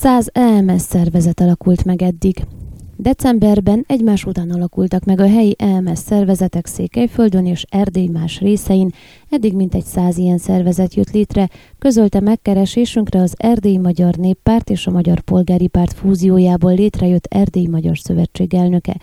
100 EMS szervezet alakult meg eddig. Decemberben egymás után alakultak meg a helyi EMS szervezetek Székelyföldön és Erdély más részein, eddig mintegy száz ilyen szervezet jött létre, közölte megkeresésünkre az Erdély Magyar Néppárt és a Magyar Polgári Párt fúziójából létrejött Erdély Magyar Szövetség elnöke.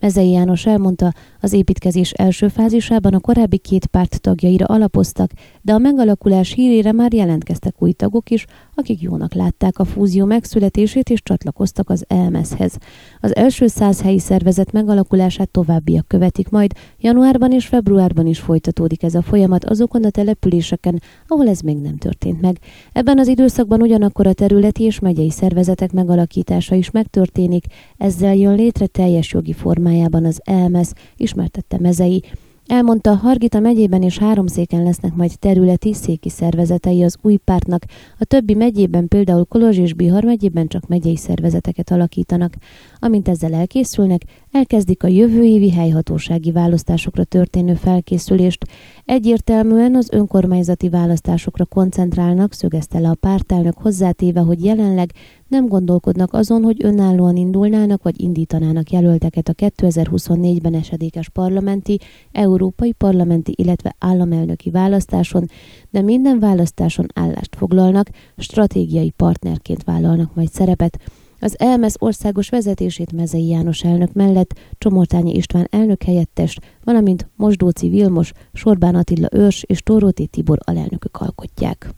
Mezei János elmondta, az építkezés első fázisában a korábbi két párt tagjaira alapoztak, de a megalakulás hírére már jelentkeztek új tagok is, akik jónak látták a fúzió megszületését és csatlakoztak az EMS-hez. Az első száz helyi szervezet megalakulását továbbiak követik majd, januárban és februárban is folytatódik ez a folyamat azokon a településeken, ahol ez még nem történt meg. Ebben az időszakban ugyanakkor a területi és megyei szervezetek megalakítása is megtörténik, ezzel jön létre teljes jogi formájában az EMS, ismertette mezei. Elmondta, Hargita megyében és három széken lesznek majd területi széki szervezetei az új pártnak, a többi megyében például Kolozs és Bihar megyében csak megyei szervezeteket alakítanak. Amint ezzel elkészülnek, elkezdik a jövő évi helyhatósági választásokra történő felkészülést. Egyértelműen az önkormányzati választásokra koncentrálnak, szögezte le a pártelnök hozzátéve, hogy jelenleg nem gondolkodnak azon, hogy önállóan indulnának vagy indítanának jelölteket a 2024-ben esedékes parlamenti, európai parlamenti, illetve államelnöki választáson, de minden választáson állást foglalnak, stratégiai partnerként vállalnak majd szerepet. Az ELMESZ országos vezetését Mezei János elnök mellett Csomortányi István elnök helyettes, valamint Mosdóci Vilmos, Sorbán Attila Őrs és Toróti Tibor alelnökök alkotják.